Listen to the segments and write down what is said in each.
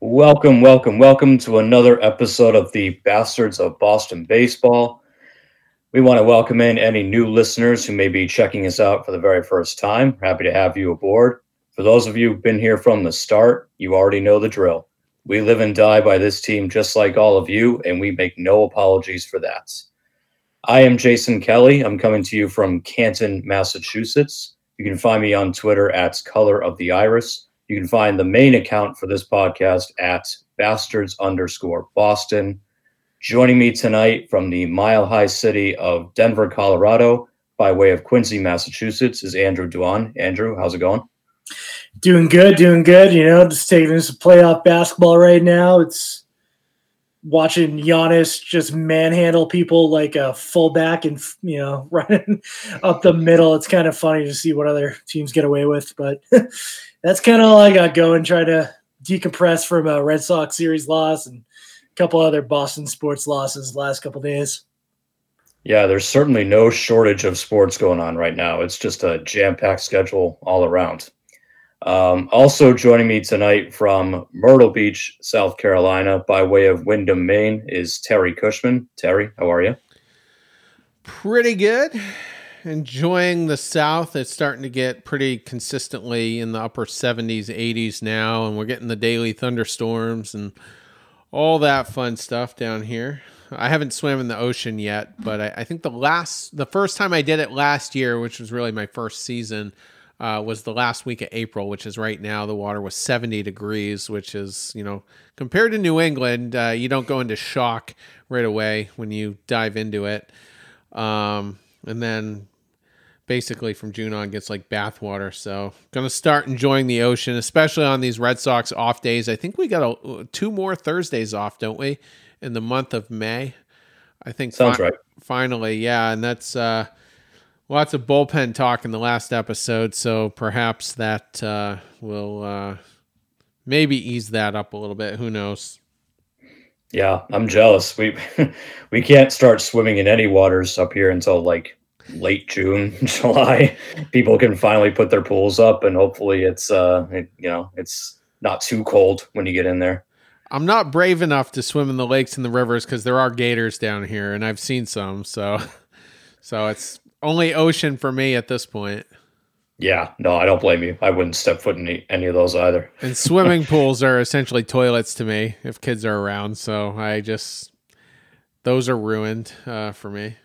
Welcome, welcome, welcome to another episode of the Bastards of Boston Baseball. We want to welcome in any new listeners who may be checking us out for the very first time. Happy to have you aboard. For those of you who've been here from the start, you already know the drill. We live and die by this team just like all of you, and we make no apologies for that. I am Jason Kelly. I'm coming to you from Canton, Massachusetts. You can find me on Twitter at Color of the Iris. You can find the main account for this podcast at bastards underscore Boston. Joining me tonight from the mile high city of Denver, Colorado, by way of Quincy, Massachusetts, is Andrew Duan. Andrew, how's it going? Doing good, doing good. You know, just taking some playoff basketball right now. It's watching Giannis just manhandle people like a fullback and you know running up the middle. It's kind of funny to see what other teams get away with, but that's kind of all I got going. Try to decompress from a Red Sox series loss and a couple other Boston sports losses last couple days. Yeah, there's certainly no shortage of sports going on right now. It's just a jam-packed schedule all around. Um, also joining me tonight from Myrtle Beach, South Carolina, by way of Windham, Maine, is Terry Cushman. Terry, how are you? Pretty good. Enjoying the South. It's starting to get pretty consistently in the upper 70s, 80s now, and we're getting the daily thunderstorms and all that fun stuff down here. I haven't swam in the ocean yet, but I, I think the last, the first time I did it last year, which was really my first season, uh, was the last week of April, which is right now. The water was 70 degrees, which is, you know, compared to New England, uh, you don't go into shock right away when you dive into it. Um, and then basically from June on gets like bathwater. So gonna start enjoying the ocean, especially on these Red Sox off days. I think we got a, two more Thursdays off, don't we, in the month of May? I think sounds fi- right. Finally, yeah, and that's uh, lots of bullpen talk in the last episode, so perhaps that uh, will uh, maybe ease that up a little bit. Who knows? Yeah, I'm jealous. We we can't start swimming in any waters up here until like late June, July. People can finally put their pools up, and hopefully, it's uh, it, you know, it's not too cold when you get in there. I'm not brave enough to swim in the lakes and the rivers because there are gators down here, and I've seen some. So, so it's only ocean for me at this point. Yeah, no, I don't blame you. I wouldn't step foot in any of those either. and swimming pools are essentially toilets to me if kids are around. So I just, those are ruined uh, for me.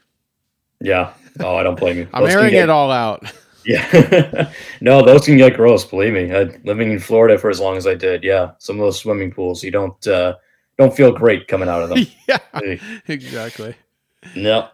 Yeah. Oh, I don't blame you. I'm airing get, it all out. Yeah. no, those can get gross. Believe me. I, living in Florida for as long as I did, yeah, some of those swimming pools, you don't uh, don't feel great coming out of them. yeah. Exactly. No.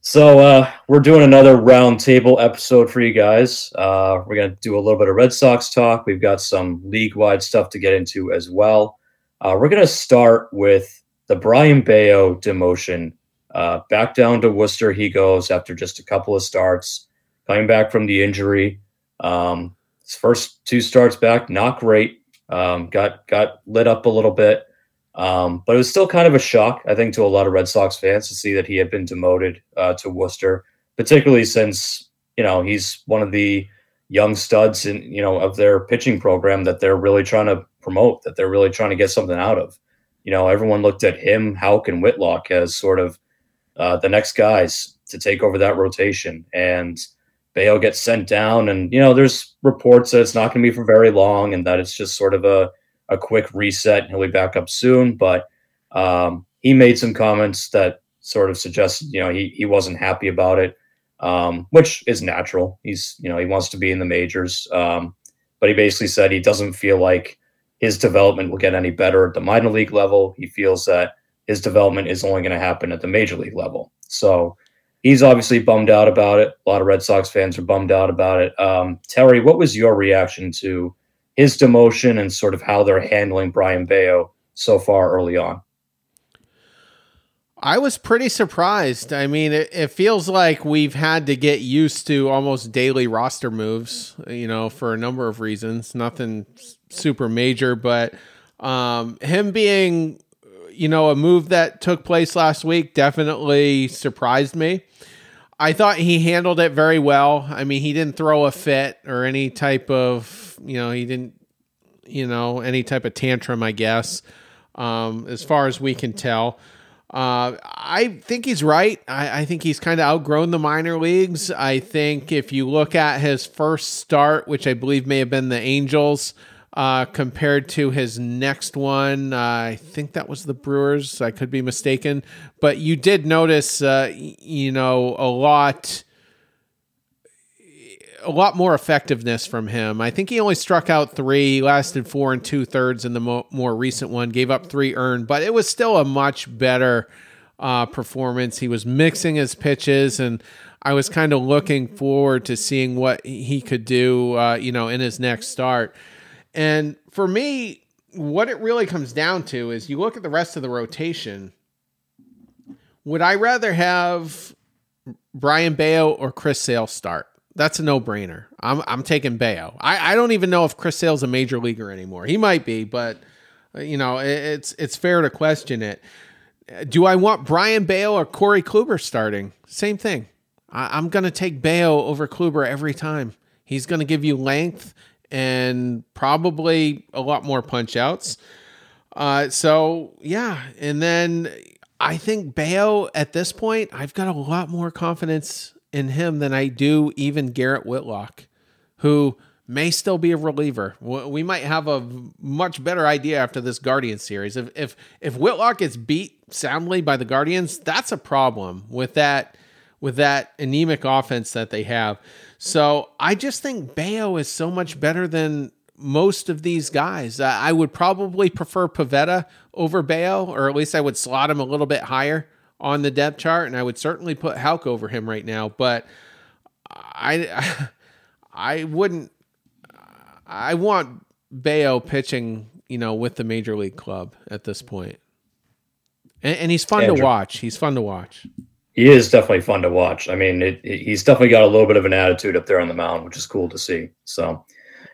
So uh, we're doing another roundtable episode for you guys. Uh, we're gonna do a little bit of Red Sox talk. We've got some league-wide stuff to get into as well. Uh, we're gonna start with the Brayan Bello demotion. Uh, back down to Worcester he goes after just a couple of starts, coming back from the injury. Um, his first two starts back, not great. Um, got got lit up a little bit. Um, but it was still kind of a shock, I think, to a lot of Red Sox fans to see that he had been demoted uh, to Worcester, particularly since you know he's one of the young studs in you know of their pitching program that they're really trying to promote, that they're really trying to get something out of. You know, everyone looked at him, Houck, and Whitlock as sort of uh, the next guys to take over that rotation, and Bello gets sent down, and you know, there's reports that it's not going to be for very long, and that it's just sort of a a quick reset. He'll be back up soon, but um, he made some comments that sort of suggested, you know, he, he wasn't happy about it, um, which is natural. He's, you know, he wants to be in the majors. Um, but he basically said he doesn't feel like his development will get any better at the minor league level. He feels that his development is only going to happen at the major league level. So he's obviously bummed out about it. A lot of Red Sox fans are bummed out about it. Um, Terry, what was your reaction to his demotion and sort of how they're handling Brayan Bello so far early on. I was pretty surprised. I mean, it, it, feels like we've had to get used to almost daily roster moves, you know, for a number of reasons. Nothing super major, but um, him being, you know, a move that took place last week definitely surprised me. I thought he handled it very well. I mean, he didn't throw a fit or any type of, you know, he didn't you know, any type of tantrum, I guess, um, as far as we can tell. Uh, I think he's right. I, I think he's kind of outgrown the minor leagues. I think if you look at his first start, which I believe may have been the Angels, uh, compared to his next one. Uh, I think that was the Brewers. I could be mistaken, but you did notice, uh, you know, a lot, a lot more effectiveness from him. I think he only struck out three, lasted four and two thirds in the mo- more recent one, gave up three earned, but it was still a much better uh, performance. He was mixing his pitches and. I was kind of looking forward to seeing what he could do, uh, you know, in his next start. And for me, what it really comes down to is you look at the rest of the rotation. Would I rather have Brayan Bello or Chris Sale start? That's a no brainer. I'm, I'm taking Bello. I, I don't even know if Chris Sale's a major leaguer anymore. He might be, but uh, you know, it's it's fair to question it. Do I want Brayan Bello or Corey Kluber starting? Same thing. I, going to take Bello over Kluber every time. He's going to give you length and probably a lot more punch outs. Uh, so yeah, and then I think Bello at this point, I've got a lot more confidence in him than I do even Garrett Whitlock, who may still be a reliever. We might have a much better idea after this Guardian series. If if if Whitlock gets beat soundly by the Guardians, that's a problem with that with that anemic offense that they have. So I just think Bello is so much better than most of these guys. I would probably prefer Pivetta over Bello, or at least I would slot him a little bit higher on the depth chart, and I would certainly put Houck over him right now. But I, I wouldn't. I want Bello pitching, you know, with the major league club at this point, and, and he's fun Andrew. to watch. He's fun to watch he is definitely fun to watch. I mean, it, it, he's definitely got a little bit of an attitude up there on the mound, which is cool to see. So,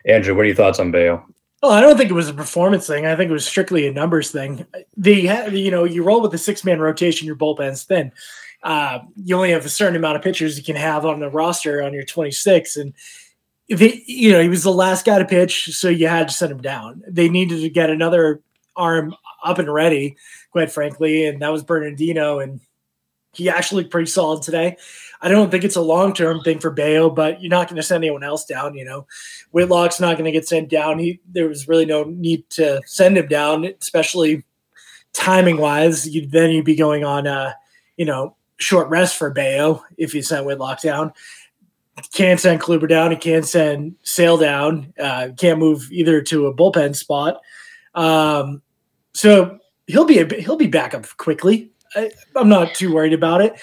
Andrew, what are your thoughts on Bello? Well, I don't think it was a performance thing. I think it was strictly a numbers thing. The you know you roll with the six man rotation, your bullpen's thin. Uh, you only have a certain amount of pitchers you can have on the roster on your 26, and if he, you know he was the last guy to pitch, so you had to send him down. They needed to get another arm up and ready, quite frankly, and that was Bernardino and he actually looked pretty solid today. I don't think it's a long term thing for Bello, but you're not going to send anyone else down. You know, Whitlock's not going to get sent down. He there was really no need to send him down, especially timing wise. You then you'd be going on, uh, you know, short rest for Bello if you sent Whitlock down. Can't send Kluber down. He can't send Sale down. Uh, can't move either to a bullpen spot. Um, so he'll be a, he'll be back up quickly. I, am not too worried about it.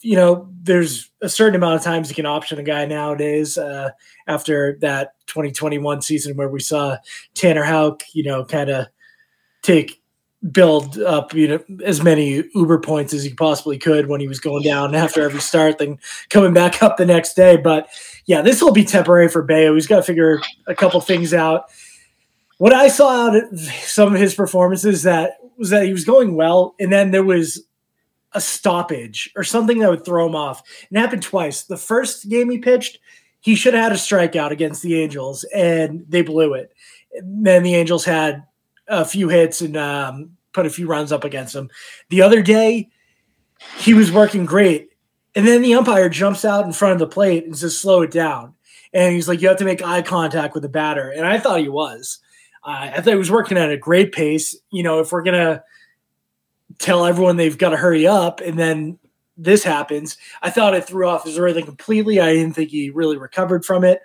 You know, there's a certain amount of times you can option a guy nowadays uh, after that 2021 season where we saw Tanner Houck, you know, kind of take build up you know as many uber points as he possibly could when he was going down after every start then coming back up the next day but yeah this will be temporary for Bello. he's got to figure a couple things out what i saw out of some of his performances that was that he was going well and then there was a stoppage or something that would throw him off. It happened twice. The first game he pitched, he should have had a strikeout against the Angels, and they blew it. And then the Angels had a few hits and um, put a few runs up against him. The other day, he was working great. And then the umpire jumps out in front of the plate and says, slow it down. And he's like, you have to make eye contact with the batter. And I thought he was. Uh, I thought he was working at a great pace. You know, if we're going to tell everyone they've got to hurry up, and then this happens. I thought it threw off his rhythm completely. I didn't think he really recovered from it.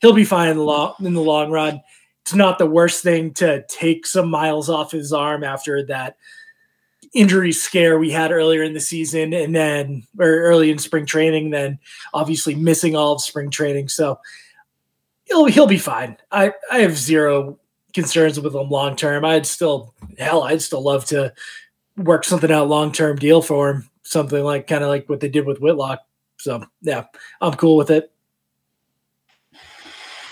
He'll be fine in the long in the long run. It's not the worst thing to take some miles off his arm after that injury scare we had earlier in the season and then or early in spring training, then obviously missing all of spring training. So he'll he'll be fine. I, I have zero concerns with him long term. I'd still hell, I'd still love to work something out long term deal for him, something like kind of like what they did with Whitlock. So yeah, I'm cool with it.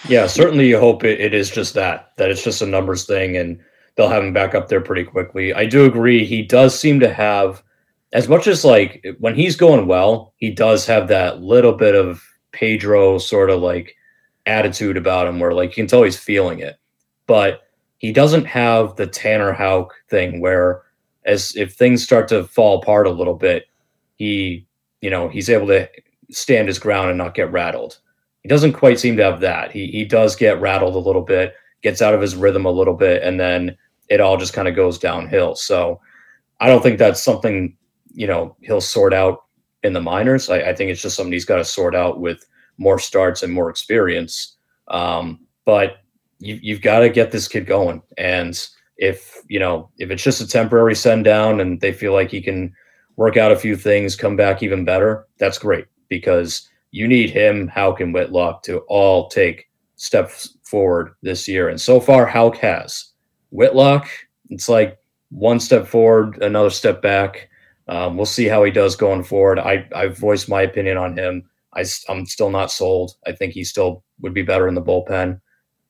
Yeah, certainly you hope it, it is just that, that it's just a numbers thing and they'll have him back up there pretty quickly. I do agree. He does seem to have, as much as like when he's going well, he does have that little bit of Pedro sort of like attitude about him where like you can tell he's feeling it. But he doesn't have the Tanner Houck thing where as if things start to fall apart a little bit, he, you know, he's able to stand his ground and not get rattled. He doesn't quite seem to have that. He he does get rattled a little bit, gets out of his rhythm a little bit, and then it all just kind of goes downhill. So I don't think that's something, you know, he'll sort out in the minors. I, I think it's just something he's got to sort out with more starts and more experience. Um, but you, you've got to get this kid going. And if you know if it's just a temporary send down and they feel like he can work out a few things, come back even better, that's great because you need him, Houck, and Whitlock to all take steps forward this year. And so far, Houck has. Whitlock, it's like one step forward, another step back. Um, we'll see how he does going forward. I I voiced my opinion on him. I, I'm still not sold. I think he still would be better in the bullpen.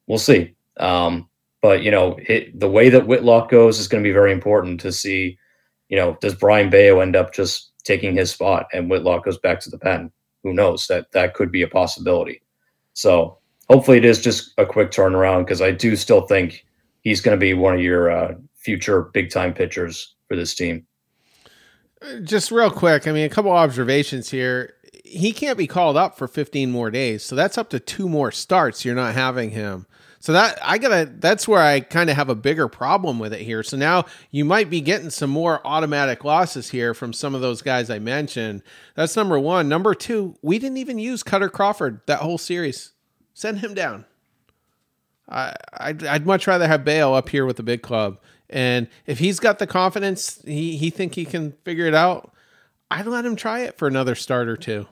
We'll see. Um, but you know, it, the way that Whitlock goes is going to be very important to see. You know, does Brayan Bello end up just taking his spot and Whitlock goes back to the pen? Who knows? That that could be a possibility. So hopefully, it is just a quick turnaround because I do still think he's going to be one of your uh, future big time pitchers for this team. Just real quick, I mean, a couple observations here. He can't be called up for 15 more days, so that's up to two more starts. You're not having him. So that I gotta that's where I kind of have a bigger problem with it here. So now you might be getting some more automatic losses here from some of those guys I mentioned. That's number one. Number two, we didn't even use Kutter Crawford that whole series. Send him down. I I'd, I'd much rather have Bello up here with the big club. And if he's got the confidence, he he think he can figure it out. I'd let him try it for another start or two.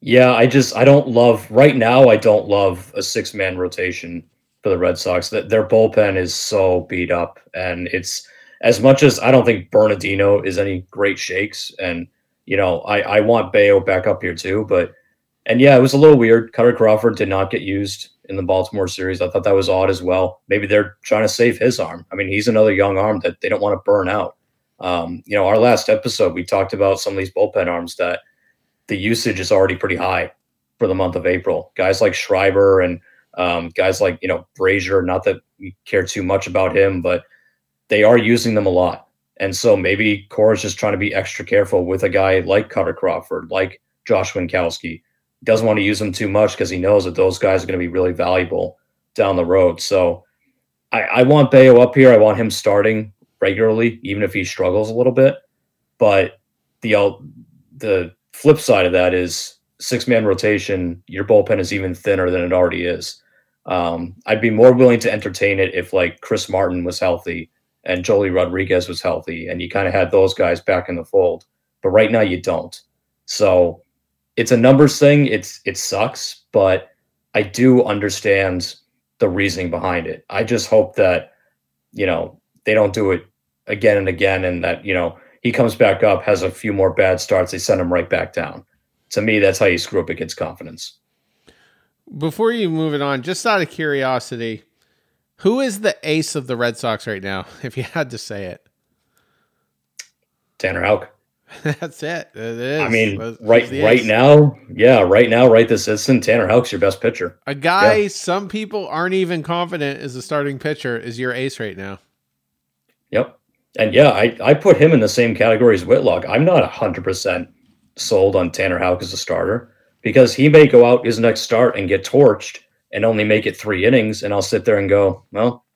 Yeah, I just I don't love right now. I don't love a six man rotation for the Red Sox. That their bullpen is so beat up, and it's as much as I don't think Bernardino is any great shakes, and you know I I want Bello back up here too, but and yeah, it was a little weird. Kutter Crawford did not get used in the Baltimore series. I thought that was odd as well. Maybe they're trying to save his arm. I mean, he's another young arm that they don't want to burn out. Um, you know, our last episode we talked about some of these bullpen arms that the usage is already pretty high for the month of April. Guys like Schreiber and um, guys like you know Brasier. Not that we care too much about him, but they are using them a lot. And so maybe Cora is just trying to be extra careful with a guy like Kutter Crawford, like Josh Winckowski. Doesn't want to use them too much because he knows that those guys are going to be really valuable down the road. So I, I want Bello up here. I want him starting regularly, even if he struggles a little bit. But the the flip side of that is six man rotation, your bullpen is even thinner than it already is. Um, I'd be more willing to entertain it if like Chris Martin was healthy and Joely Rodriguez was healthy and you kind of had those guys back in the fold. But right now you don't. So it's a numbers thing. It's it sucks, but I do understand the reasoning behind it. I just hope that, you know, they don't do it again and again and that, you know, he comes back up, has a few more bad starts, they send him right back down. To me, that's how you screw up against confidence. Before you move it on, just out of curiosity, who is the ace of the Red Sox right now, if you had to say it? Tanner Houck. That's it. it is. I mean, right right now, yeah, right now, right this instant, Tanner Houck's your best pitcher. A guy yeah. some people aren't even confident is a starting pitcher is your ace right now. Yep. And yeah, I, I put him in the same category as Whitlock. I'm not 100% sold on Tanner Houck as a starter because he may go out his next start and get torched and only make it three innings. And I'll sit there and go, well,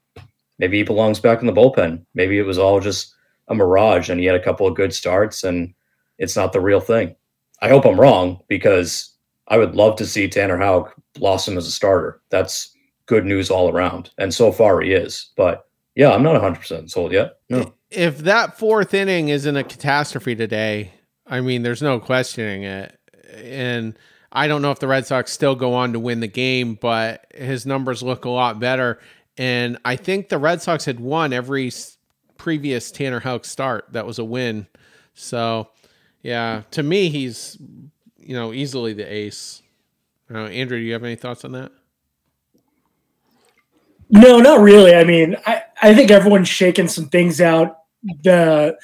maybe he belongs back in the bullpen. Maybe it was all just a mirage and he had a couple of good starts and it's not the real thing. I hope I'm wrong because I would love to see Tanner Houck blossom as a starter. That's good news all around. And so far he is. But yeah, I'm not 100% sold yet. No if that fourth inning isn't a catastrophe today, I mean, there's no questioning it. And I don't know if the Red Sox still go on to win the game, but his numbers look a lot better. And I think the Red Sox had won every previous Tanner Houck start. That was a win. So, yeah, to me, he's you know easily the ace. Uh, Andrew, do you have any thoughts on that? No, not really. I mean, I, I think everyone's shaking some things out the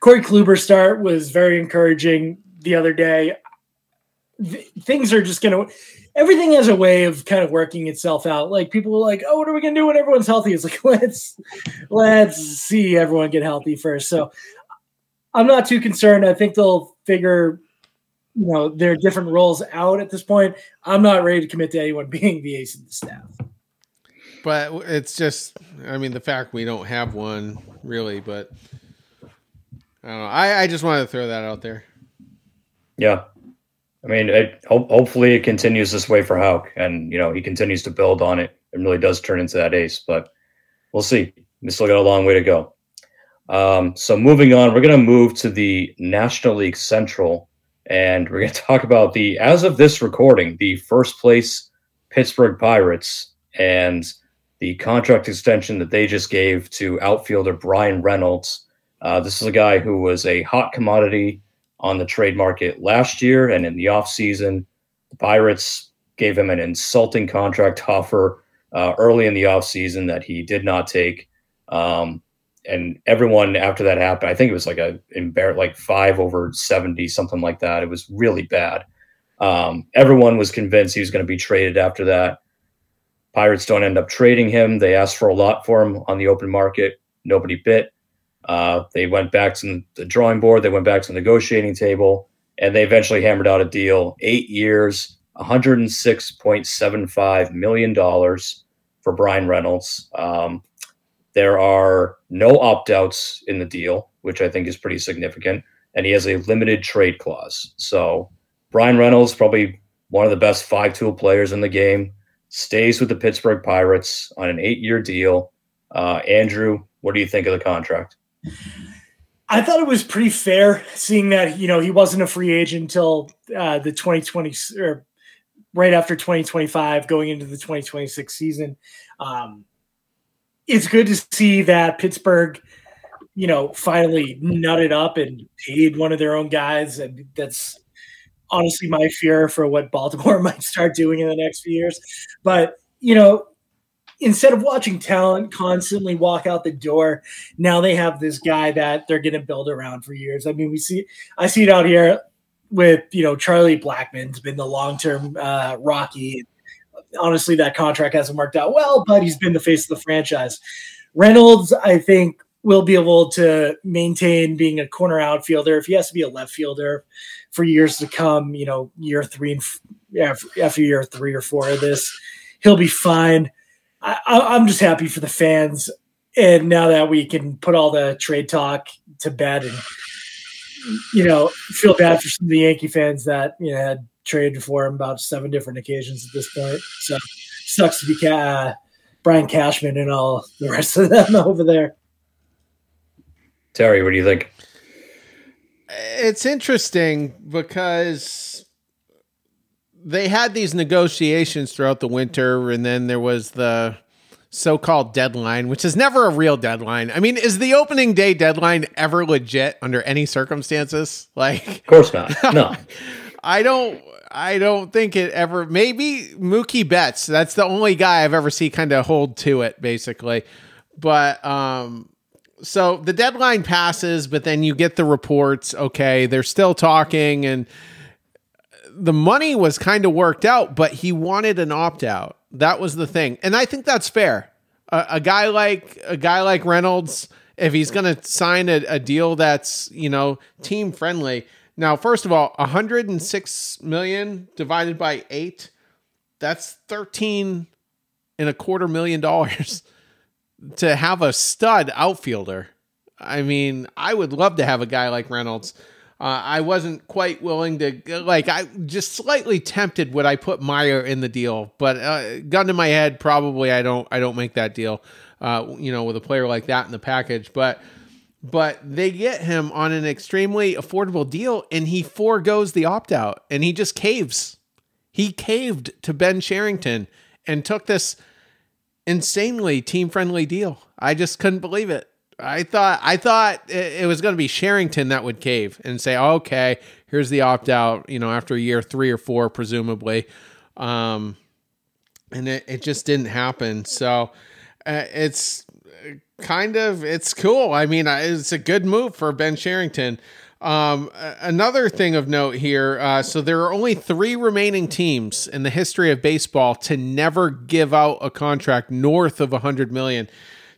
Corey Kluber start was very encouraging the other day. things are just going to everything has a way of kind of working itself out. Like people are like, oh, what are we gonna do when everyone's healthy? It's like let's let's see everyone get healthy first. So I'm not too concerned. I think they'll figure you know their different roles out at this point. I'm not ready to commit to anyone being the ace of the staff. But it's just, I mean, the fact we don't have one really, but I don't know. I, I just wanted to throw that out there. Yeah. I mean, it, ho- hopefully it continues this way for Houck, and you know he continues to build on it and really does turn into that ace. But we'll see. We still got a long way to go. Um, so moving on, we're going to move to the National League Central, and we're going to talk about the as of this recording, the first place Pittsburgh Pirates and the contract extension that they just gave to outfielder Bryan Reynolds. Uh, this is a guy who was a hot commodity on the trade market last year and in the offseason. The Pirates gave him an insulting contract offer uh, early in the offseason that he did not take. Um, and everyone after that happened, I think it was like a embar- like five over 70, something like that. It was really bad. Um, everyone was convinced he was going to be traded after that. Pirates don't end up trading him. They asked for a lot for him on the open market. Nobody bit. Uh, they went back to the drawing board. They went back to the negotiating table, and they eventually hammered out a deal: eight years, 106.75 million dollars for Bryan Reynolds. Um, there are no opt outs in the deal, which I think is pretty significant, and he has a limited trade clause. So Bryan Reynolds, probably one of the best five tool players in the game, stays with the Pittsburgh Pirates on an eight year deal. Uh, Andrew, what do you think of the contract? I thought it was pretty fair, seeing that you know he wasn't a free agent until uh, the 2020 or right after 2025, going into the 2026 season. Um, it's good to see that Pittsburgh, you know, finally nutted up and paid one of their own guys, and that's honestly my fear for what Baltimore might start doing in the next few years. But you know, instead of watching talent constantly walk out the door, now they have this guy that they're going to build around for years. I mean, we see, I see it out here with, you know, Charlie Blackmon's been the long term uh, Rocky. Honestly, that contract hasn't worked out well, but he's been the face of the franchise. Reynolds, I think, will be able to maintain being a corner outfielder. If he has to be a left fielder for years to come, you know, year three and yeah, after year three or four of this, he'll be fine. I, am just happy for the fans, and now that we can put all the trade talk to bed, and you know, feel bad for some of the Yankee fans that you know had traded for him about seven different occasions at this point. So sucks to be uh, Brian Cashman and all the rest of them over there. Terry, what do you think? It's interesting because they had these negotiations throughout the winter, and then there was the so-called deadline, which is never a real deadline. I mean, is the opening day deadline ever legit under any circumstances? Like, of course not. No, I don't. I don't think it ever. Maybe Mookie Betts. That's the only guy I've ever seen kind of hold to it, basically. But um, so the deadline passes, but then you get the reports. Okay, they're still talking, and the money was kind of worked out, but he wanted an opt out. That was the thing, and I think that's fair. A, a guy like a guy like Reynolds, if he's going to sign a, a deal that's you know team friendly. Now, first of all, 106 million divided by eight, that's 13 and a quarter million dollars to have a stud outfielder. I mean, I would love to have a guy like Reynolds uh, I wasn't quite willing to like. I just slightly tempted would I put Meyer in the deal, but uh, gun to my head, probably I don't. I don't make that deal. Uh, you know, with a player like that in the package, but but they get him on an extremely affordable deal, and he foregoes the opt out, and he just caves. He caved to Ben Cherington and took this insanely team friendly deal. I just couldn't believe it. I thought I thought it, was going to be Cherington that would cave and say, "Okay, here's the opt out." You know, after year three or four, presumably, um, and it, it just didn't happen. So uh, it's kind of it's cool. I mean, it's a good move for Ben Cherington. Um, another thing of note here. Uh, so there are only three remaining teams in the history of baseball to never give out a contract north of a hundred million.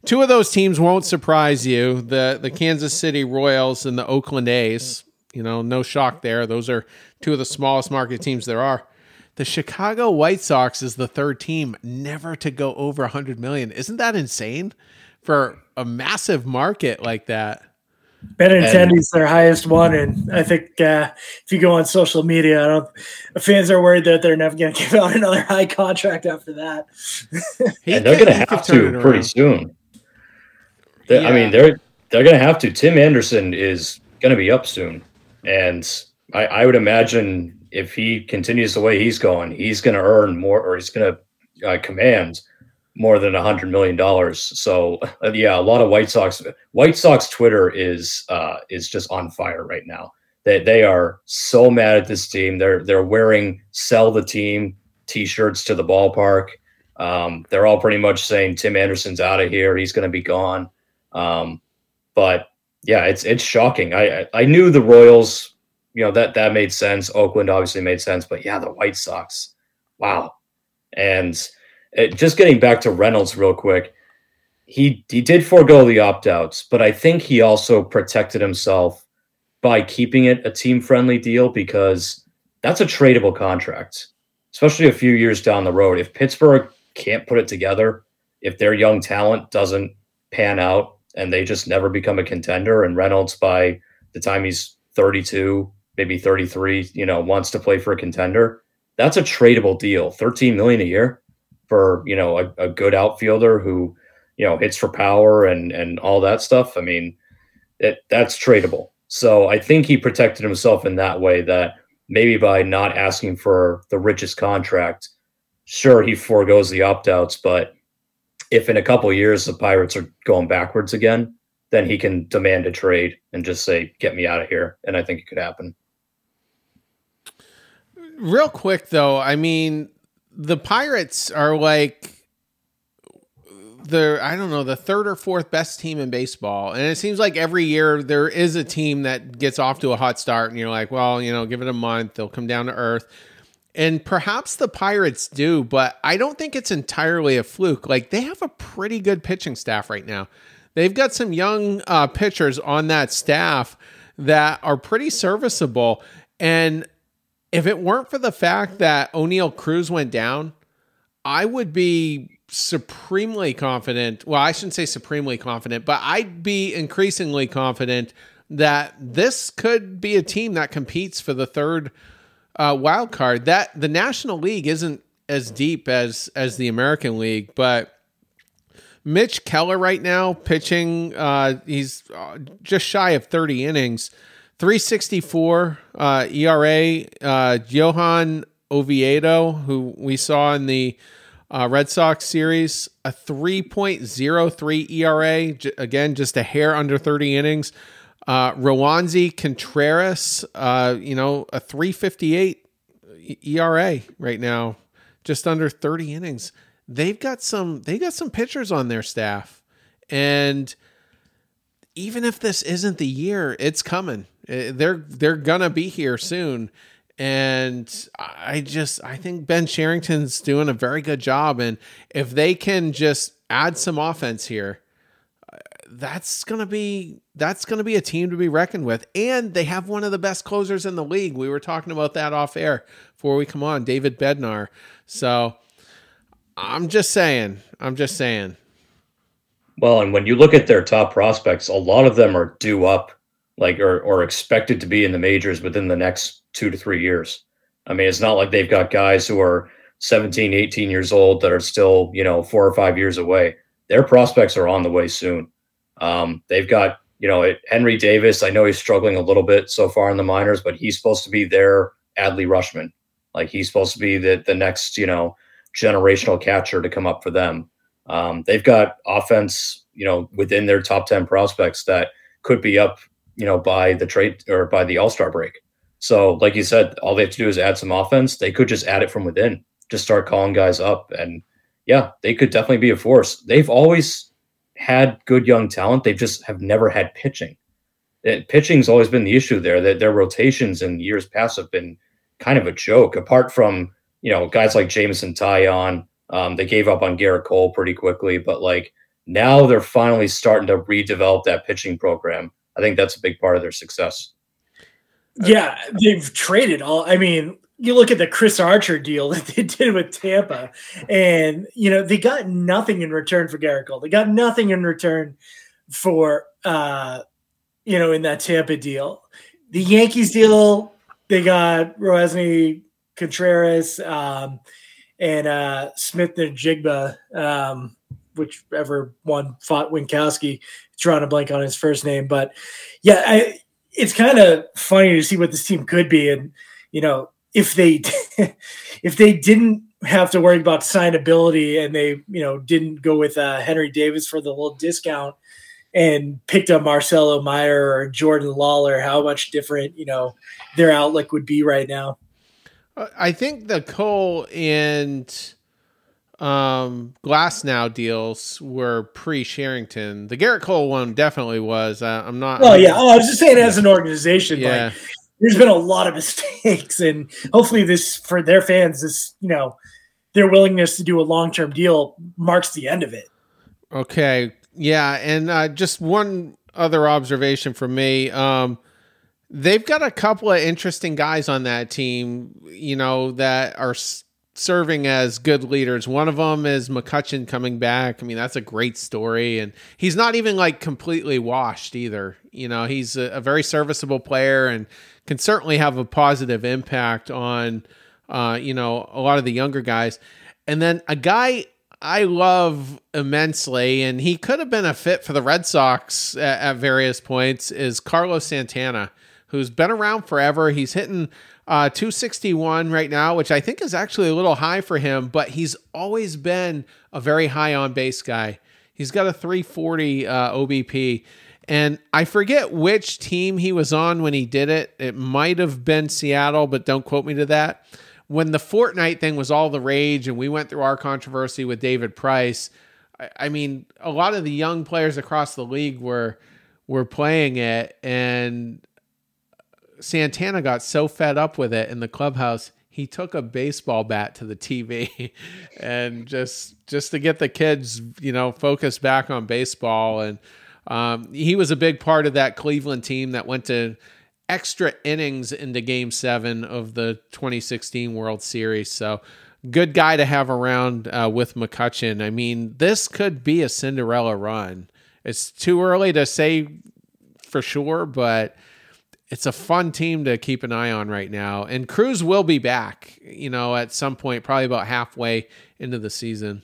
Two of those teams won't surprise you: the the Kansas City Royals and the Oakland A's. You know, no shock there. Those are two of the smallest market teams there are. The Chicago White Sox is the third team never to go over 100 million. Isn't that insane for a massive market like that? Benintendi's their highest one, and I think uh, if you go on social media, I don't. Fans are worried that they're never going to give out another high contract after that. and they're going to have to pretty soon. Yeah. I mean, they're they're going to have to. Tim Anderson is going to be up soon, and I, I would imagine if he continues the way he's going, he's going to earn more, or he's going to uh, command more than a hundred million dollars. So uh, yeah, a lot of White Sox. White Sox Twitter is uh, is just on fire right now. They they are so mad at this team. They're they're wearing "sell the team" T-shirts to the ballpark. Um, they're all pretty much saying Tim Anderson's out of here. He's going to be gone. Um, but yeah, it's it's shocking. I I knew the Royals you know that that made sense. Oakland obviously made sense, but yeah, the White Sox, wow. And it, just getting back to Reynolds real quick, he he did forego the opt outs, but I think he also protected himself by keeping it a team friendly deal because that's a tradable contract, especially a few years down the road. If Pittsburgh can't put it together, if their young talent doesn't pan out and they just never become a contender, and Reynolds by the time he's 32 maybe 33, you know, wants to play for a contender, that's a tradable deal. 13 million a year for, you know, a, a good outfielder who, you know, hits for power and and all that stuff. I mean, it that's tradable. So I think he protected himself in that way that maybe by not asking for the richest contract, sure he foregoes the opt-outs, but if in a couple years the Pirates are going backwards again, then he can demand a trade and just say, "Get me out of here." And I think it could happen. Real quick though, I mean, the Pirates are like the I don't know the third or fourth best team in baseball, and it seems like every year there is a team that gets off to a hot start, and you're like, well, you know, give it a month, they'll come down to earth. And perhaps the Pirates do, but I don't think it's entirely a fluke. Like they have a pretty good pitching staff right now. They've got some young uh, pitchers on that staff that are pretty serviceable. And if it weren't for the fact that Oneil Cruz went down, I would be supremely confident. Well, I shouldn't say supremely confident, but I'd be increasingly confident that this could be a team that competes for the third uh, wild card. That the National League isn't as deep as as the American League, but Mitch Keller right now pitching, uh, he's uh, just shy of 30 innings. 364 uh, ERA. Uh, Johan Oviedo, who we saw in the uh, Red Sox series, a 3.03 ERA. J- again, just a hair under 30 innings. Uh, Roansy Contreras, uh, you know, a 358 ERA right now, just under 30 innings. They've got some. They got some pitchers on their staff, and even if this isn't the year, it's coming. Uh, they're they're gonna be here soon. And I just I think Ben Cherington's doing a very good job. And if they can just add some offense here, uh, that's gonna be that's gonna be a team to be reckoned with. And they have one of the best closers in the league. We were talking about that off air before we come on, David Bednar. So I'm just saying, I'm just saying. Well, and when you look at their top prospects, a lot of them are due up like or or expected to be in the majors within the next two to three years. I mean, it's not like they've got guys who are 17, 18 years old that are still, you know, four or five years away. Their prospects are on the way soon. Um, they've got, you know, Henry Davis. I know he's struggling a little bit so far in the minors, but he's supposed to be their Adley Rutschman. Like he's supposed to be the the next, you know, generational catcher to come up for them. Um, they've got offense, you know, within their top 10 prospects that could be up you know, by the trade or by the All Star break. So, like you said, all they have to do is add some offense. They could just add it from within, just start calling guys up, and yeah, they could definitely be a force. They've always had good young talent. They just have never had pitching. it, pitching's always been the issue there. That their rotations in years past have been kind of a joke. Apart from you know guys like Jameson Taillon, um, they gave up on Gerrit Cole pretty quickly, but like now they're finally starting to redevelop that pitching program. I think that's a big part of their success. Yeah, they've traded all. I mean, you look at the Chris Archer deal that they did with Tampa, and you know they got nothing in return for Gerrit Cole. They got nothing in return for uh, you know in that Tampa deal. The Yankees deal, they got Roansy Contreras um, and uh, Smith-Njigba, um, whichever one fought Winckowski. Drawing a blank on his first name, but yeah, I, it's kind of funny to see what this team could be, and you know if they if they didn't have to worry about signability and they you know didn't go with uh, Henry Davis for the little discount and picked up Marcelo Meyer or Jordan Lawlar, how much different you know their outlook would be right now. I think the Cole and um, Glasnow deals were pre Cherington. The Gerrit Cole one definitely was. Uh, I'm not. Oh yeah. Oh, I was just saying as an organization. Yeah. Like, there's been a lot of mistakes, and hopefully, this for their fans, this you know, their willingness to do a long term deal marks the end of it. Okay, yeah, and uh, just one other observation from me. Um, they've got a couple of interesting guys on that team, you know, that are serving as good leaders. One of them is McCutchen coming back. I mean, that's a great story. And he's not even like completely washed either. You know, he's a, a very serviceable player and can certainly have a positive impact on, uh, you know, a lot of the younger guys. And then a guy I love immensely, and he could have been a fit for the Red Sox at, at various points, is Carlos Santana, who's been around forever. He's hitting uh, 261 right now, which I think is actually a little high for him, but he's always been a very high on base guy. He's got a 340 uh, OBP. And I forget which team he was on when he did it. It might have been Seattle, but don't quote me to that. When the Fortnite thing was all the rage and we went through our controversy with David Price, I, I mean, a lot of the young players across the league were were playing it and Santana got so fed up with it in the clubhouse, he took a baseball bat to the TV and just just to get the kids, you know, focused back on baseball. And um, he was a big part of that Cleveland team that went to extra innings into Game Seven of the 2016 World Series. So good guy to have around uh, with McCutchen. I mean, this could be a Cinderella run. It's too early to say for sure, but it's a fun team to keep an eye on right now. And Cruz will be back, you know, at some point, probably about halfway into the season.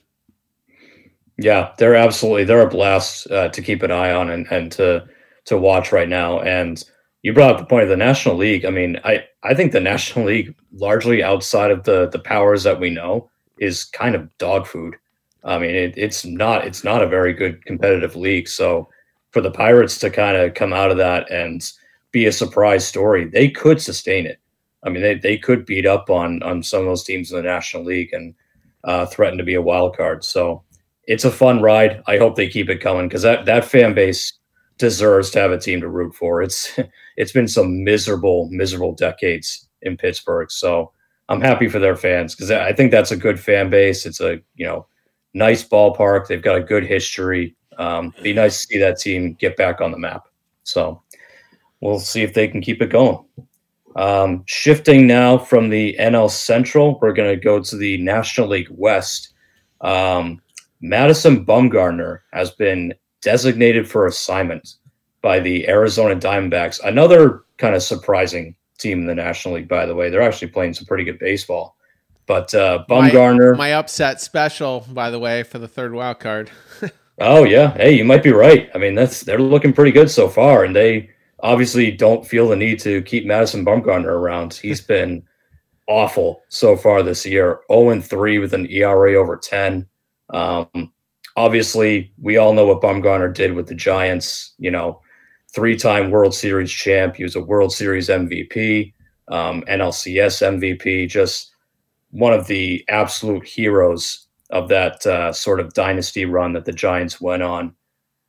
Yeah, they're absolutely they're a blast uh, to keep an eye on and, and to to watch right now. And you brought up the point of the National League. I mean, I I think the National League, largely outside of the the powers that we know, is kind of dog food. I mean, it, it's not it's not a very good competitive league. So for the Pirates to kind of come out of that and be a surprise story. They could sustain it. I mean, they, they could beat up on on some of those teams in the National League and uh, threaten to be a wild card. So it's a fun ride. I hope they keep it coming because that that fan base deserves to have a team to root for. It's it's been some miserable miserable decades in Pittsburgh. So I'm happy for their fans because I think that's a good fan base. It's a you know nice ballpark. They've got a good history. Um, be nice to see that team get back on the map. So we'll see if they can keep it going. Um, shifting now from the NL Central, we're going to go to the National League West. Um, Madison Bumgarner has been designated for assignment by the Arizona Diamondbacks. Another kind of surprising team in the National League, by the way. They're actually playing some pretty good baseball. But uh, Bumgarner, my, my upset special, by the way, for the third wild card. oh yeah, hey, you might be right. I mean, that's they're looking pretty good so far, and they obviously don't feel the need to keep Madison Bumgarner around. He's been awful so far this year 0 3 with an ERA over 10. Um, obviously, we all know what Bumgarner did with the Giants. You know, three time World Series champ. He was a World Series MVP, um, NLCS MVP, just one of the absolute heroes of that uh, sort of dynasty run that the Giants went on.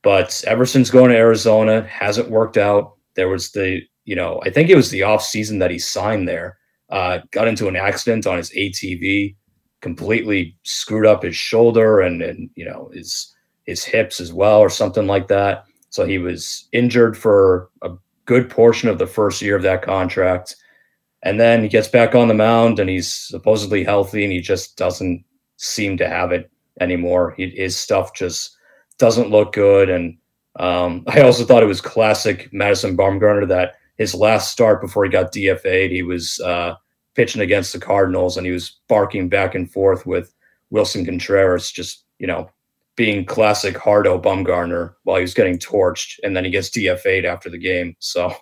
But ever since going to Arizona, hasn't worked out there was the, you know, I think it was the off season that he signed there. Uh, got into an accident on his ATV, completely screwed up his shoulder and and you know his his hips as well or something like that. So he was injured for a good portion of the first year of that contract. And then he gets back on the mound and he's supposedly healthy and he just doesn't seem to have it anymore. He, his stuff just doesn't look good. And um, I also thought it was classic Madison Bumgarner that his last start before he got DFA'd, he was uh, pitching against the Cardinals and he was barking back and forth with Willson Contreras, just, you know, being classic Hardo Bumgarner while he was getting torched. And then he gets DFA'd after the game. So,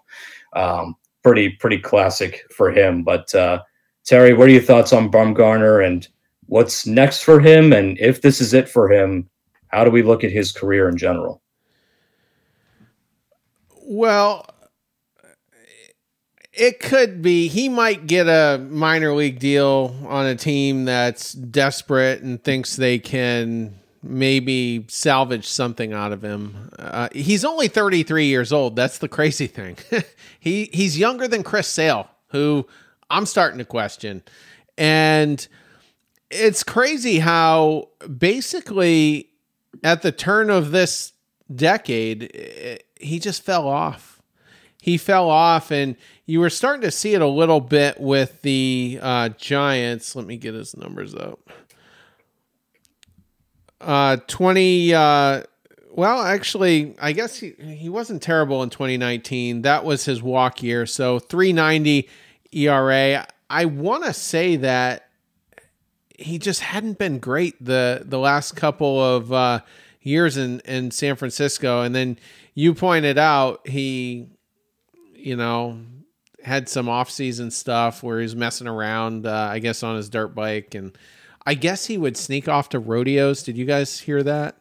um, pretty pretty classic for him. But uh, Terry, what are your thoughts on Bumgarner and what's next for him? And if this is it for him, how do we look at his career in general? Well, it could be he might get a minor league deal on a team that's desperate and thinks they can maybe salvage something out of him. Uh, he's only 33 years old. That's the crazy thing. he he's younger than Chris Sale, who I'm starting to question. And it's crazy how basically at the turn of this decade he just fell off. He fell off and you were starting to see it a little bit with the uh, Giants. Let me get his numbers up. Uh, 20. Uh, well, actually, I guess he, he wasn't terrible in 2019. That was his walk year. So 390 ERA. I want to say that he just hadn't been great the the last couple of uh, years in in San Francisco, and then you pointed out he, you know, had some off season stuff where he was messing around, uh, I guess, on his dirt bike and I guess he would sneak off to rodeos. Did you guys hear that?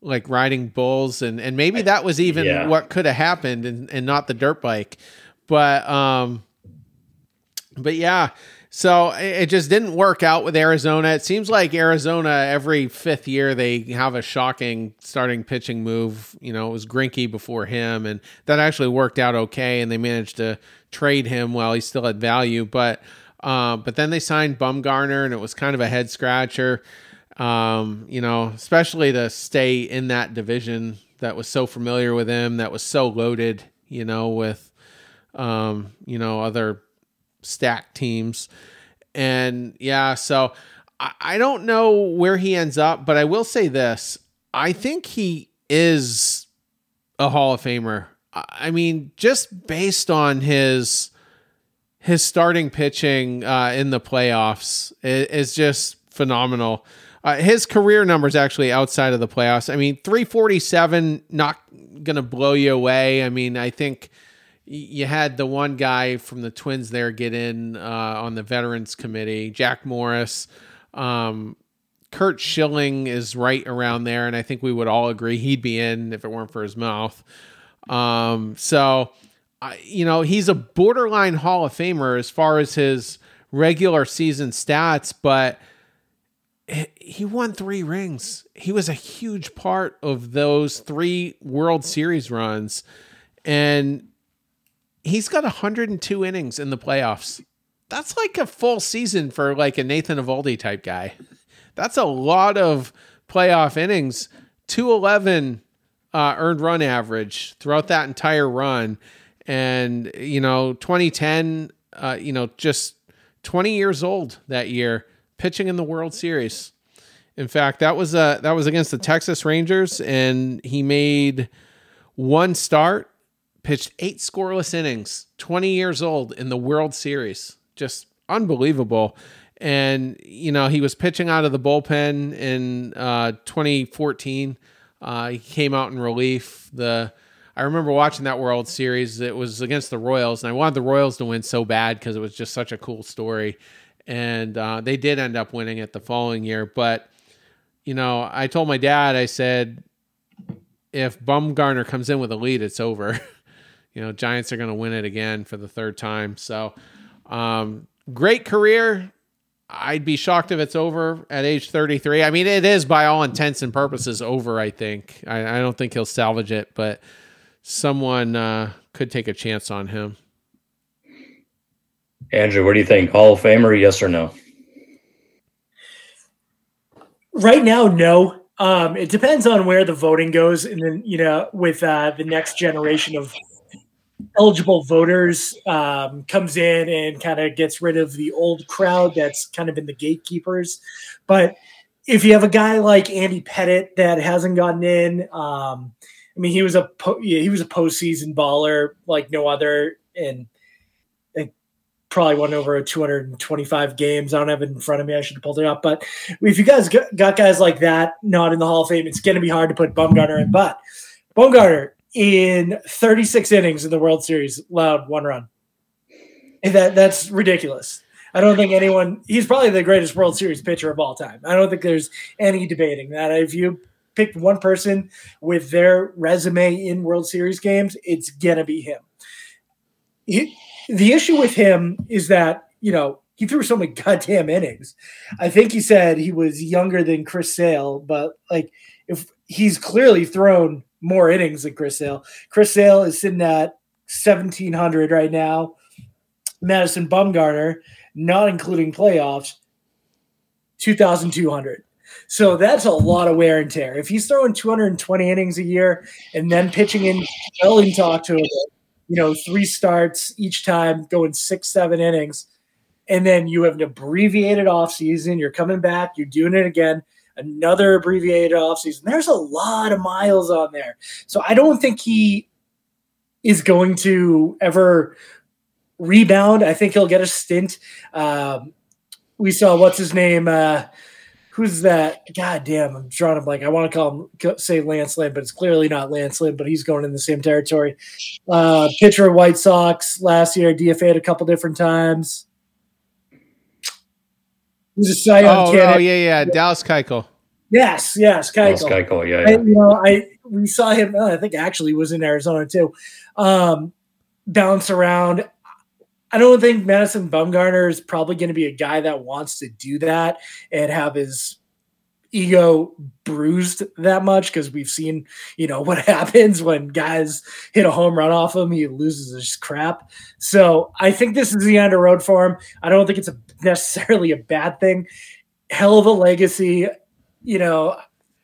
Like riding bulls, and and maybe that was even yeah. what could have happened, and and not the dirt bike, but um, but yeah. So it just didn't work out with Arizona. It seems like Arizona every fifth year they have a shocking starting pitching move. You know, it was Greinke before him, and that actually worked out okay, and they managed to trade him while he still had value. But uh, but then they signed Bumgarner, and it was kind of a head scratcher. Um, you know, especially to stay in that division that was so familiar with him, that was so loaded. You know, with um, you know other stacked teams, and yeah, so I, I don't know where he ends up, but I will say this: I think he is a Hall of Famer. I mean, just based on his his starting pitching uh, in the playoffs is just phenomenal. Uh, his career numbers actually outside of the playoffs. I mean, 347, not going to blow you away. I mean, I think you had the one guy from the Twins there get in uh, on the Veterans Committee, Jack Morris. Um, Curt Schilling is right around there, and I think we would all agree he'd be in if it weren't for his mouth. Um, so you know, he's a borderline Hall of Famer as far as his regular season stats, but he won three rings. He was a huge part of those three World Series runs. And he's got 102 innings in the playoffs. That's like a full season for like a Nathan Eovaldi type guy. That's a lot of playoff innings. 211 uh, earned run average throughout that entire run and you know 2010 uh, you know just 20 years old that year pitching in the world series in fact that was uh that was against the texas rangers and he made one start pitched eight scoreless innings 20 years old in the world series just unbelievable and you know he was pitching out of the bullpen in uh 2014 uh, he came out in relief the I remember watching that World Series. It was against the Royals, and I wanted the Royals to win so bad because it was just such a cool story. And uh, they did end up winning it the following year. But, you know, I told my dad, I said, if Bumgarner comes in with a lead, it's over. you know, Giants are going to win it again for the third time. So, um, great career. I'd be shocked if it's over at age 33. I mean, it is by all intents and purposes over, I think. I, I don't think he'll salvage it, but someone uh, could take a chance on him. Andrew, what do you think? Hall of Famer, yes or no? Right now, no. Um, it depends on where the voting goes, and then you know, with uh, the next generation of eligible voters um, comes in and kind of gets rid of the old crowd that's kind of been the gatekeepers. But if you have a guy like Andy Pettitte that hasn't gotten in, um, I mean, he was a po- yeah, he was a postseason baller like no other, and probably won over 225 games. I don't have it in front of me. I should have pulled it up. But if you guys got guys like that not in the Hall of Fame, it's going to be hard to put Bumgarner in. But Bumgarner in 36 innings in the World Series allowed one run. And that that's ridiculous. I don't think anyone. He's probably the greatest World Series pitcher of all time. I don't think there's any debating that. If you picked one person with their resume in World Series games, it's gonna be him. He, the issue with him is that you know he threw so many goddamn innings. I think he said he was younger than Chris Sale, but like if he's clearly thrown more innings than Chris Sale. Chris Sale is sitting at 1700 right now. Madison Bumgarner, not including playoffs, 2200. So that's a lot of wear and tear. If he's throwing 220 innings a year and then pitching in Wellington to him, you know, three starts each time, going six, seven innings, and then you have an abbreviated offseason, you're coming back, you're doing it again another abbreviated offseason. There's a lot of miles on there. So I don't think he is going to ever rebound. I think he'll get a stint. Um, we saw what's his name? Uh, who's that? God damn, I'm drawing a blank. I want to call him say Lance Lynn, but it's clearly not Lance Lynn, but he's going in the same territory. Uh, pitcher White Sox last year, DFA'd a couple different times. He's a Cy Young oh, candidate. Oh yeah, yeah, Dallas Keuchel. Yes, yes, Keuchel. Dallas Keuchel, yeah, yeah. I, you know, I we saw him. Uh, I think actually was in Arizona too. Um, bounce around. I don't think Madison Bumgarner is probably going to be a guy that wants to do that and have his ego bruised that much because we've seen, you know, what happens when guys hit a home run off him. He loses his crap. So I think this is the end of road for him. I don't think it's a, necessarily a bad thing. Hell of a legacy. You know,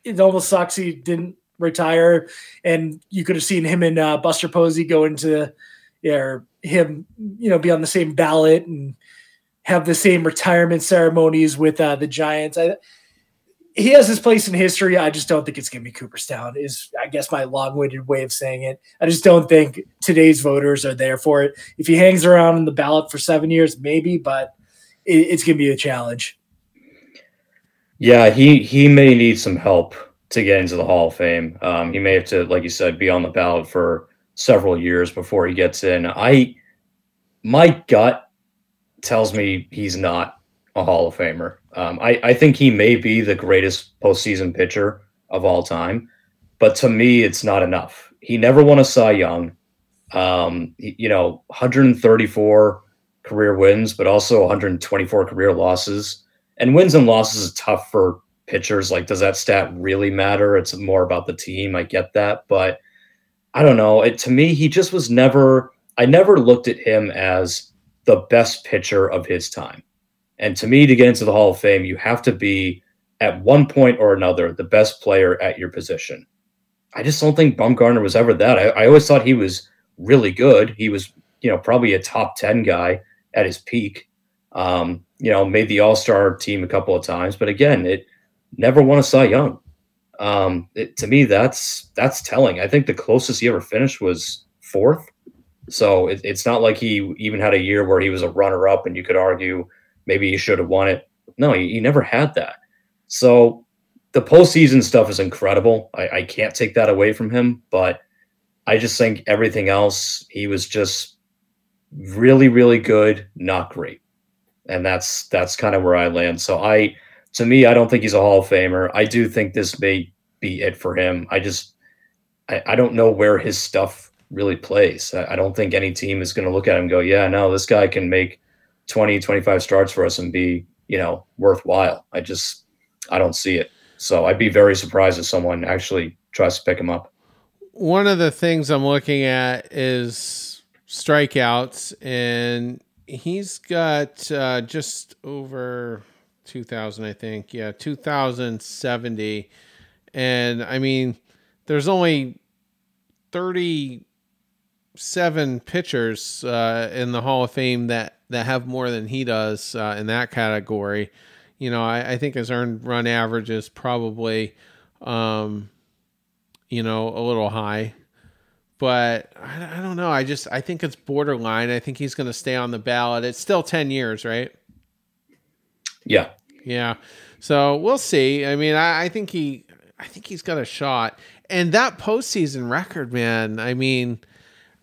it almost sucks he didn't retire, and you could have seen him and uh, Buster Posey go into, or him, you know, be on the same ballot and have the same retirement ceremonies with uh, the Giants. I, he has his place in history. I just don't think it's going to be Cooperstown. Is I guess my long-winded way of saying it. I just don't think today's voters are there for it. If he hangs around in the ballot for seven years, maybe, but it, it's going to be a challenge. Yeah, he he may need some help to get into the Hall of Fame. Um, he may have to, like you said, be on the ballot for several years before he gets in. I my gut tells me he's not a Hall of Famer. Um, I, I think he may be the greatest postseason pitcher of all time, but to me, it's not enough. He never won a Cy Young. Um, you know, 134 career wins, but also 124 career losses. And wins and losses is tough for pitchers. Like, does that stat really matter? It's more about the team. I get that, but I don't know. It to me, he just was never. I never looked at him as the best pitcher of his time. And to me, to get into the Hall of Fame, you have to be at one point or another the best player at your position. I just don't think Bumgarner was ever that. I, I always thought he was really good. He was, you know, probably a top 10 guy at his peak. Um, you know, made the All Star team a couple of times, but again, it never won a Cy Young. Um, it, to me, that's that's telling. I think the closest he ever finished was fourth. So it, it's not like he even had a year where he was a runner up, and you could argue maybe he should have won it. No, he, he never had that. So the postseason stuff is incredible. I, I can't take that away from him, but I just think everything else, he was just really, really good, not great. And that's that's kind of where I land. So I to me, I don't think he's a Hall of Famer. I do think this may be it for him. I just I, I don't know where his stuff really plays. I, I don't think any team is going to look at him go, yeah, no, this guy can make 20, 25 starts for us and be, you know, worthwhile. I just, I don't see it. So I'd be very surprised if someone actually tries to pick him up. one of the things I'm looking at is strikeouts, and he's got uh, just over 2,000, I think. Yeah, 2,070. And I mean, there's only 37 pitchers uh, in the Hall of Fame that, that have more than he does uh, in that category. You know, I, I, think his earned run average is probably, um, you know, a little high. But I, I don't know. I just I think it's borderline. I think he's going to stay on the ballot. It's still ten years, right? Yeah. Yeah. So we'll see. I mean, I, I think he I think he's got a shot. And that postseason record, man, I mean,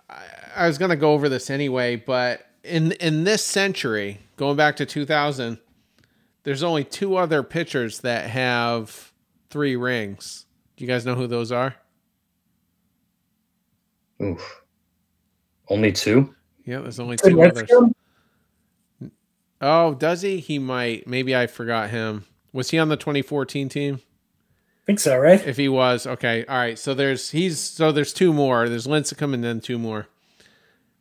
I, I was going to go over this anyway, but in in this century, going back to 2000, there's only two other pitchers that have three rings. Do you guys know who those are? Oof. Only two? Yeah, there's only two others. Oh, does he? He might. Maybe I forgot him. Was he on the 2014 team? think so, right? If he was, okay. All right. So there's he's so there's two more. There's Lincecum and then two more.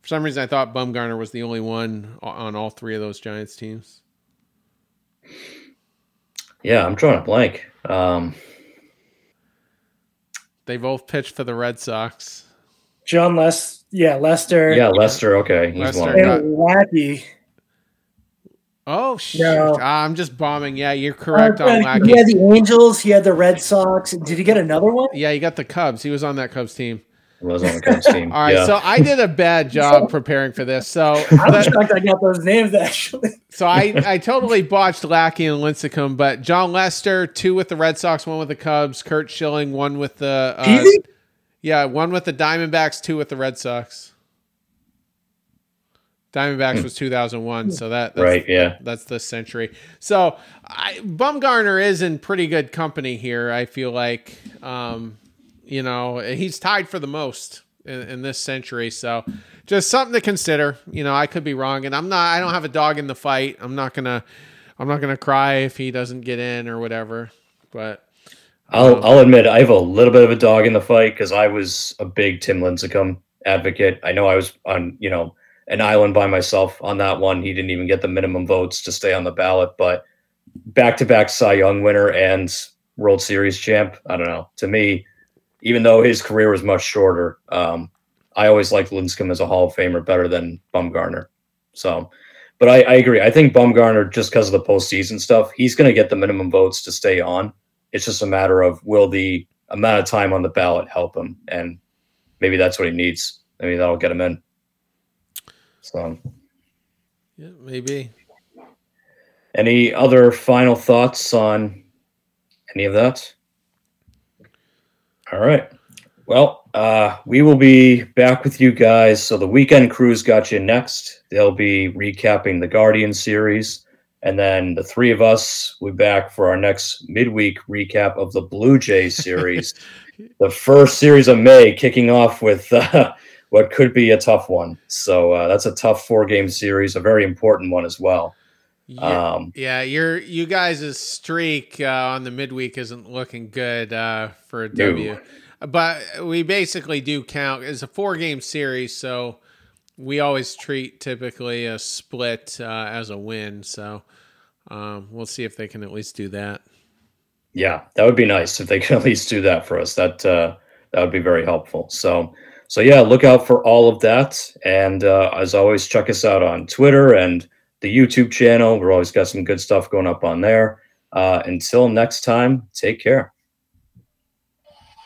For some reason I thought Bumgarner was the only one on all three of those Giants teams. Yeah, I'm drawing a blank. Um, they both pitched for the Red Sox. Jon Les yeah, Lester. Yeah, Lester, okay. He's Lester one. And Lackey. Oh shit! No. I'm just bombing. Yeah, you're correct uh, on Lackey. He had the Angels. He had the Red Sox. Did he get another one? Yeah, he got the Cubs. He was on that Cubs team. He was on the Cubs team. All right, yeah. so I did a bad job preparing for this. So I'm that, shocked I got those names actually. so I I totally botched Lackey and Lincecum, but Jon Lester, two with the Red Sox, one with the Cubs. Curt Schilling, one with the. Uh, yeah, one with the Diamondbacks, two with the Red Sox. Diamondbacks hmm. was 2001, so that that's, right, yeah, that's the century. So I, Bumgarner is in pretty good company here. I feel like, um, you know, he's tied for the most in, in, this century. So just something to consider. You know, I could be wrong, and I'm not. I don't have a dog in the fight. I'm not gonna. I'm not gonna cry if he doesn't get in or whatever. But I'll um, I'll admit I have a little bit of a dog in the fight because I was a big Tim Lincecum advocate. I know I was on you know an island by myself on that one. He didn't even get the minimum votes to stay on the ballot, but back to back Cy Young winner and World Series champ. I don't know. To me, even though his career was much shorter, um, I always liked Lincecum as a Hall of Famer better than Bumgarner. So, but I, I agree. I think Bumgarner, just because of the postseason stuff, he's going to get the minimum votes to stay on. It's just a matter of will the amount of time on the ballot help him, and maybe that's what he needs. Maybe that'll get him in. So, yeah, maybe. Any other final thoughts on any of that? All right. Well, uh, we will be back with you guys. So the weekend crews got you next. They'll be recapping the Guardian series. And then the three of us will be back for our next midweek recap of the Blue Jay series. the first series of May kicking off with uh, what could be a tough one. So uh, that's a tough four game series, a very important one as well. Yeah, um, yeah, your you guys' streak uh, on the midweek isn't looking good uh, for a W, no. but we basically do count as a four game series, so we always treat typically a split uh, as a win. So um, we'll see if they can at least do that. Yeah, that would be nice if they can at least do that for us. That uh, that would be very helpful. So so yeah, look out for all of that. And uh, as always, check us out on Twitter and the YouTube channel. We're always got some good stuff going up on there. Uh, until next time, take care.